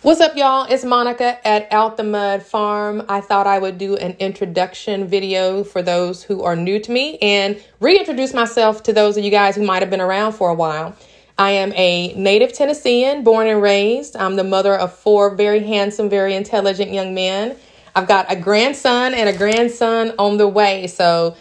What's up, y'all? It's Monica at Out the Mud Farm. I thought I would do an introduction video for those who are new to me and reintroduce myself to those of you guys who might have been around for a while. I am a native Tennessean, born and raised. I'm the mother of four very handsome, very intelligent young men. I've got a grandson and a grandson on the way. So,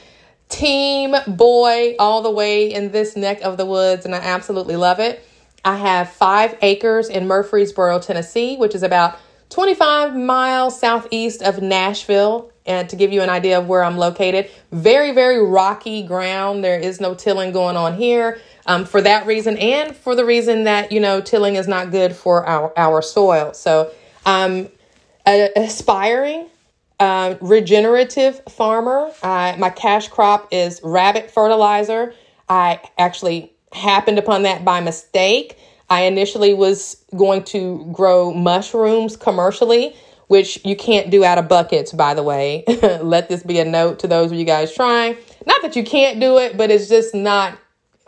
team boy all the way in this neck of the woods, and I absolutely love it. I have five acres in Murfreesboro, Tennessee, which is about 25 miles southeast of Nashville. And to give you an idea of where I'm located, very, very rocky ground. There is no tilling going on here um, for that reason, and for the reason that, you know, tilling is not good for our, our soil. So I'm an aspiring uh, regenerative farmer. Uh, my cash crop is rabbit fertilizer. I actually happened upon that by mistake. I initially was going to grow mushrooms commercially, which you can't do out of buckets, by the way. Let this be a note to those of you guys trying. Not that you can't do it, but it's just not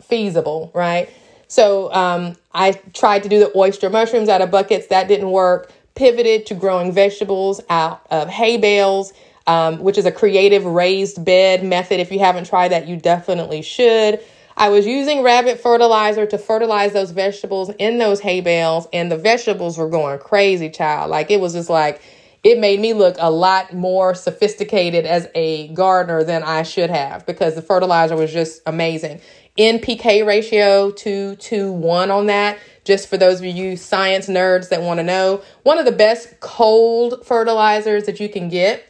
feasible, right? So um, I tried to do the oyster mushrooms out of buckets. That didn't work. Pivoted to growing vegetables out of hay bales, um, which is a creative raised bed method. If you haven't tried that, you definitely should. I was using rabbit fertilizer to fertilize those vegetables in those hay bales, and the vegetables were going crazy, child. Like it was just like, it made me look a lot more sophisticated as a gardener than I should have because the fertilizer was just amazing. NPK ratio 2 to 1 on that. Just for those of you science nerds that want to know, one of the best cold fertilizers that you can get.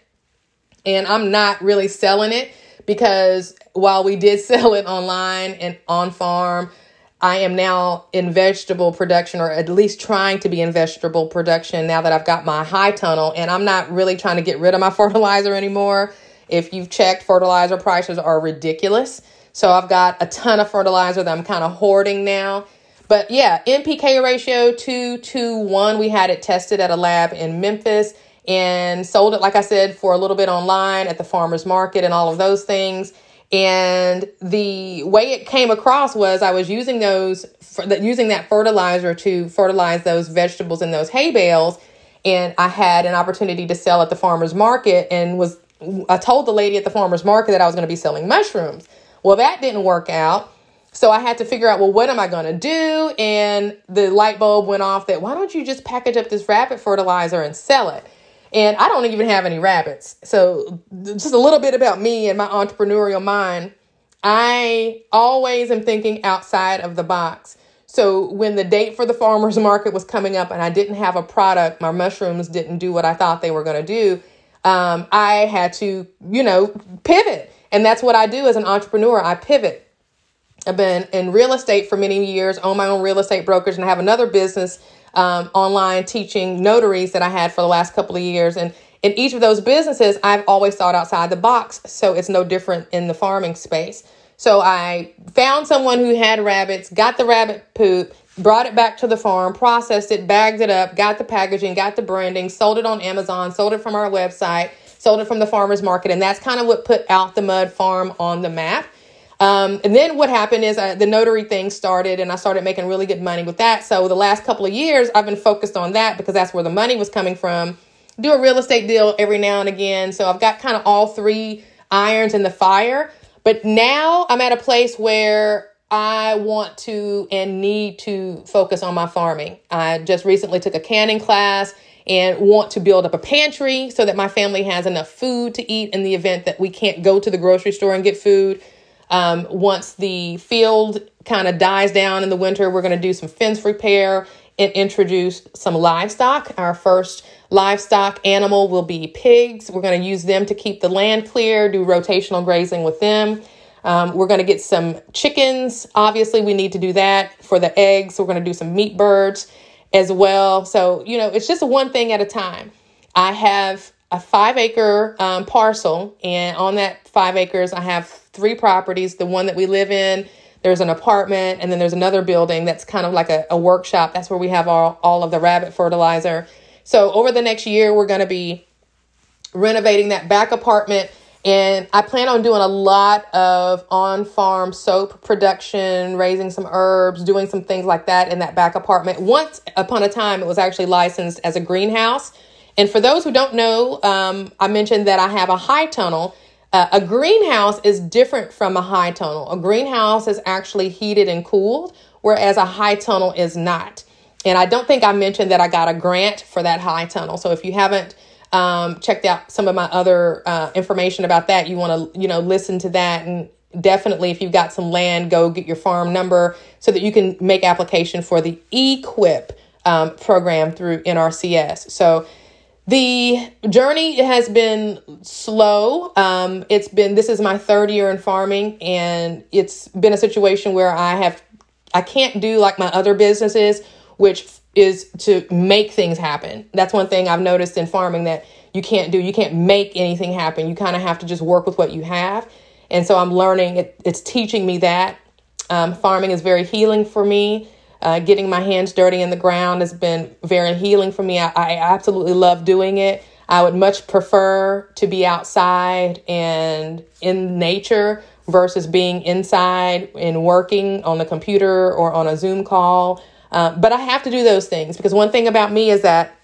And I'm not really selling it because while we did sell it online and on farm, I am now in vegetable production, or at least trying to be in vegetable production now that I've got my high tunnel, and I'm not really trying to get rid of my fertilizer anymore. If you've checked, fertilizer prices are ridiculous. So I've got a ton of fertilizer that I'm kind of hoarding now. But yeah, NPK ratio two to one. We had it tested at a lab in Memphis and sold it, like I said, for a little bit online at the farmer's market and all of those things. And the way it came across was I was using those, using that fertilizer to fertilize those vegetables in those hay bales. And I had an opportunity to sell at the farmer's market and was, I told the lady at the farmer's market that I was going to be selling mushrooms. Well, that didn't work out. So I had to figure out, well, what am I going to do? And the light bulb went off that why don't you just package up this rabbit fertilizer and sell it? And I don't even have any rabbits. So, just a little bit about me and my entrepreneurial mind. I always am thinking outside of the box. So, when the date for the farmer's market was coming up and I didn't have a product, my mushrooms didn't do what I thought they were going to do, um, I had to, you know, pivot. And that's what I do as an entrepreneur. I pivot. I've been in real estate for many years, own my own real estate brokerage, and I have another business um, online teaching notaries that I had for the last couple of years. And in each of those businesses, I've always thought outside the box. So it's no different in the farming space. So I found someone who had rabbits, got the rabbit poop, brought it back to the farm, processed it, bagged it up, got the packaging, got the branding, sold it on Amazon, sold it from our website, sold it from the farmer's market. And that's kind of what put Out the Mud Farm on the map. Um, and then what happened is I, uh, the notary thing started and I started making really good money with that. So the last couple of years, I've been focused on that because that's where the money was coming from. Do a real estate deal every now and again. So I've got kind of all three irons in the fire. But now I'm at a place where I want to and need to focus on my farming. I just recently took a canning class and want to build up a pantry so that my family has enough food to eat in the event that we can't go to the grocery store and get food. Um, once the field kind of dies down in the winter, we're going to do some fence repair and introduce some livestock. Our first livestock animal will be pigs. We're going to use them to keep the land clear, do rotational grazing with them. Um, we're going to get some chickens. Obviously, we need to do that for the eggs. We're going to do some meat birds as well. So, you know, it's just one thing at a time. I have a five acre um, parcel, and on that five acres, I have three properties. The one that we live in, there's an apartment, and then there's another building that's kind of like a, a workshop. That's where we have all, all of the rabbit fertilizer. So over the next year, we're going to be renovating that back apartment And I plan on doing a lot of on farm soap production, raising some herbs, doing some things like that in that back apartment. Once upon a time, it was actually licensed as a greenhouse. And for those who don't know, um, I mentioned that I have a high tunnel. Uh, a greenhouse is different from a high tunnel. A greenhouse is actually heated and cooled, whereas a high tunnel is not. And I don't think I mentioned that I got a grant for that high tunnel. So if you haven't um, checked out some of my other uh, information about that, you want to, you know, listen to that. And definitely, if you've got some land, go get your farm number so that you can make application for the EQIP um, program through NRCS. So the journey has been slow. Um, it's been, this is my third year in farming, and it's been a situation where I have, I can't do like my other businesses, which is to make things happen. That's one thing I've noticed in farming that you can't do. You can't make anything happen. You kind of have to just work with what you have. And so I'm learning, it, it's teaching me that. Um, farming is very healing for me. Uh, getting my hands dirty in the ground has been very healing for me. I, I absolutely love doing it. I would much prefer to be outside and in nature versus being inside and working on the computer or on a Zoom call. Uh, but I have to do those things because one thing about me is that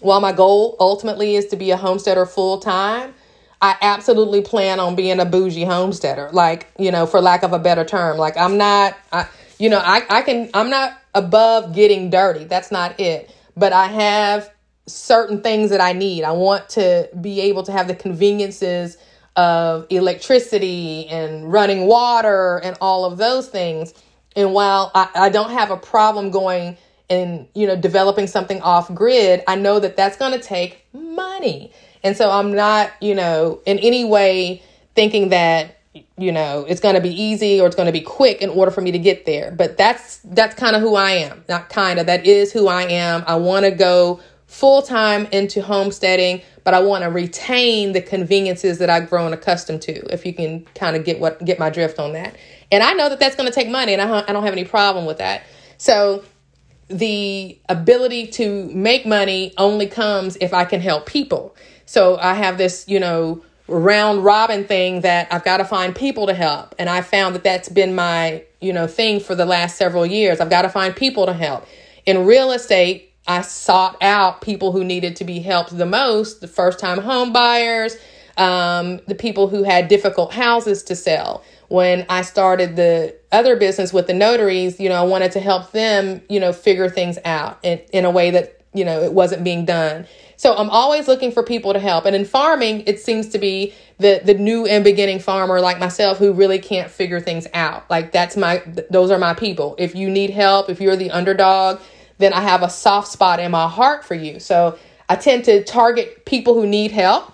while my goal ultimately is to be a homesteader full time, I absolutely plan on being a bougie homesteader. Like, you know, for lack of a better term, like I'm not, I, you know, I, I can, I'm not above getting dirty. That's not it. But I have certain things that I need. I want to be able to have the conveniences of electricity and running water and all of those things and while I, I don't have a problem going and, you know, developing something off grid, I know that that's going to take money. And so I'm not, you know, in any way thinking that, you know, it's going to be easy or it's going to be quick in order for me to get there. But that's, that's kind of who I am. Not kind of, that is who I am. I want to go full time into homesteading, but I want to retain the conveniences that I've grown accustomed to. If you can kind of get what, get my drift on that. And I know that that's going to take money, and I, I don't have any problem with that. So the ability to make money only comes if I can help people. So I have this, you know, round robin thing that I've got to find people to help. And I found that that's been my, you know, thing for the last several years. I've got to find people to help. In real estate, I sought out people who needed to be helped the most, the first time home buyers, um, the people who had difficult houses to sell when I started the other business with the notaries, you know, I wanted to help them, you know, figure things out in, in a way that, you know, it wasn't being done. So I'm always looking for people to help. And in farming, it seems to be the the new and beginning farmer like myself who really can't figure things out. Like that's my those are my people. If you need help, if you're the underdog, then I have a soft spot in my heart for you. So I tend to target people who need help.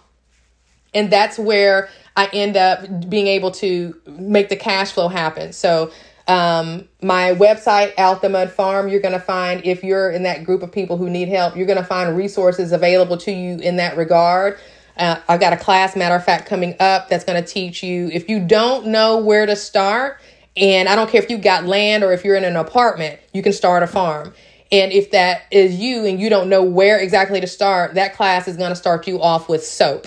And that's where I end up being able to make the cash flow happen. So, um, my website, Out the Mud Farm, you're going to find, if you're in that group of people who need help, you're going to find resources available to you in that regard. Uh, I've got a class, matter of fact, coming up that's going to teach you if you don't know where to start, and I don't care if you got land or if you're in an apartment, you can start a farm. And if that is you and you don't know where exactly to start, that class is going to start you off with soap.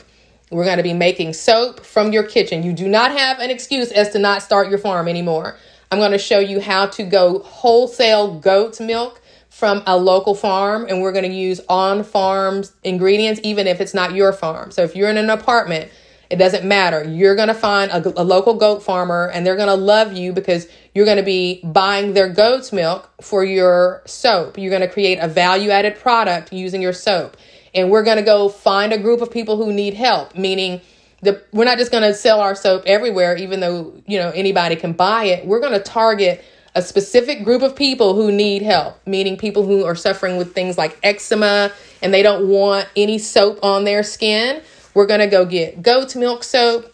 We're going to be making soap from your kitchen. You do not have an excuse as to not start your farm anymore. I'm going to show you how to go wholesale goat's milk from a local farm, and we're going to use on farm ingredients, even if it's not your farm. So if you're in an apartment, it doesn't matter. You're going to find a, a local goat farmer, and they're going to love you because you're going to be buying their goat's milk for your soap. You're going to create a value added product using your soap and we're going to go find a group of people who need help, meaning the, we're not just going to sell our soap everywhere, even though, you know, anybody can buy it. We're going to target a specific group of people who need help, meaning people who are suffering with things like eczema and they don't want any soap on their skin. We're going to go get goat's milk soap.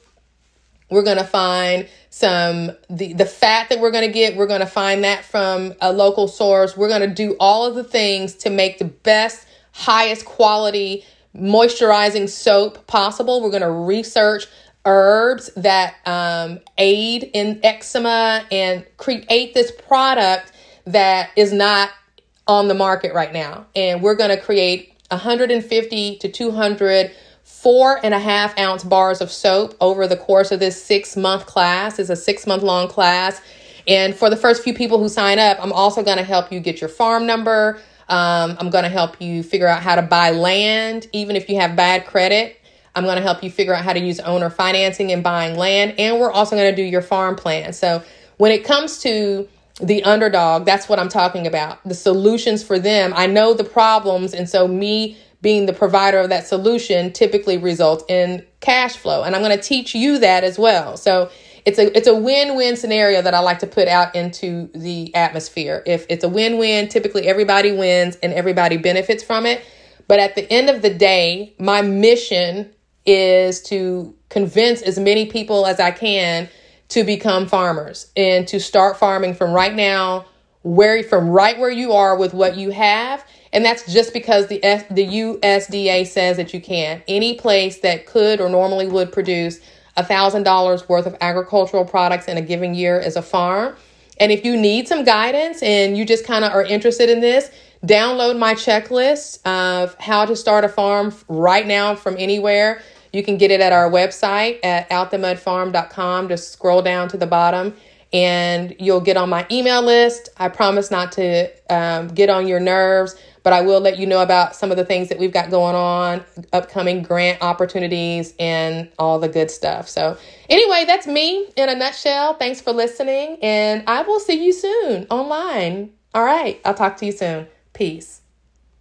We're going to find some the the fat that we're going to get, we're going to find that from a local source. We're going to do all of the things to make the best highest quality moisturizing soap possible. We're going to research herbs that um, aid in eczema and create this product that is not on the market right now. And we're going to create 150 to 200 four and a half ounce bars of soap over the course of this six month class. It's a six month long class. And for the first few people who sign up, I'm also going to help you get your farm number. Um, I'm going to help you figure out how to buy land, even if you have bad credit. I'm going to help you figure out how to use owner financing and buying land. And we're also going to do your farm plan. So when it comes to the underdog, that's what I'm talking about. The solutions for them. I know the problems. And so me being the provider of that solution typically results in cash flow. And I'm going to teach you that as well. So it's a it's a win-win scenario that I like to put out into the atmosphere. If it's a win-win, typically everybody wins and everybody benefits from it. But at the end of the day, my mission is to convince as many people as I can to become farmers and to start farming from right now, where from right where you are with what you have. And that's just because the F, the USDA says that you can. Any place that could or normally would produce $1,000 worth of agricultural products in a given year is a farm. And if you need some guidance and you just kind of are interested in this, download my checklist of how to start a farm right now from anywhere. You can get it at our website at outthemudfarm.com. Just scroll down to the bottom and you'll get on my email list. I promise not to um, get on your nerves, but I will let you know about some of the things that we've got going on, upcoming grant opportunities, and all the good stuff. So, anyway, that's me in a nutshell. Thanks for listening, and I will see you soon online. All right, I'll talk to you soon. Peace.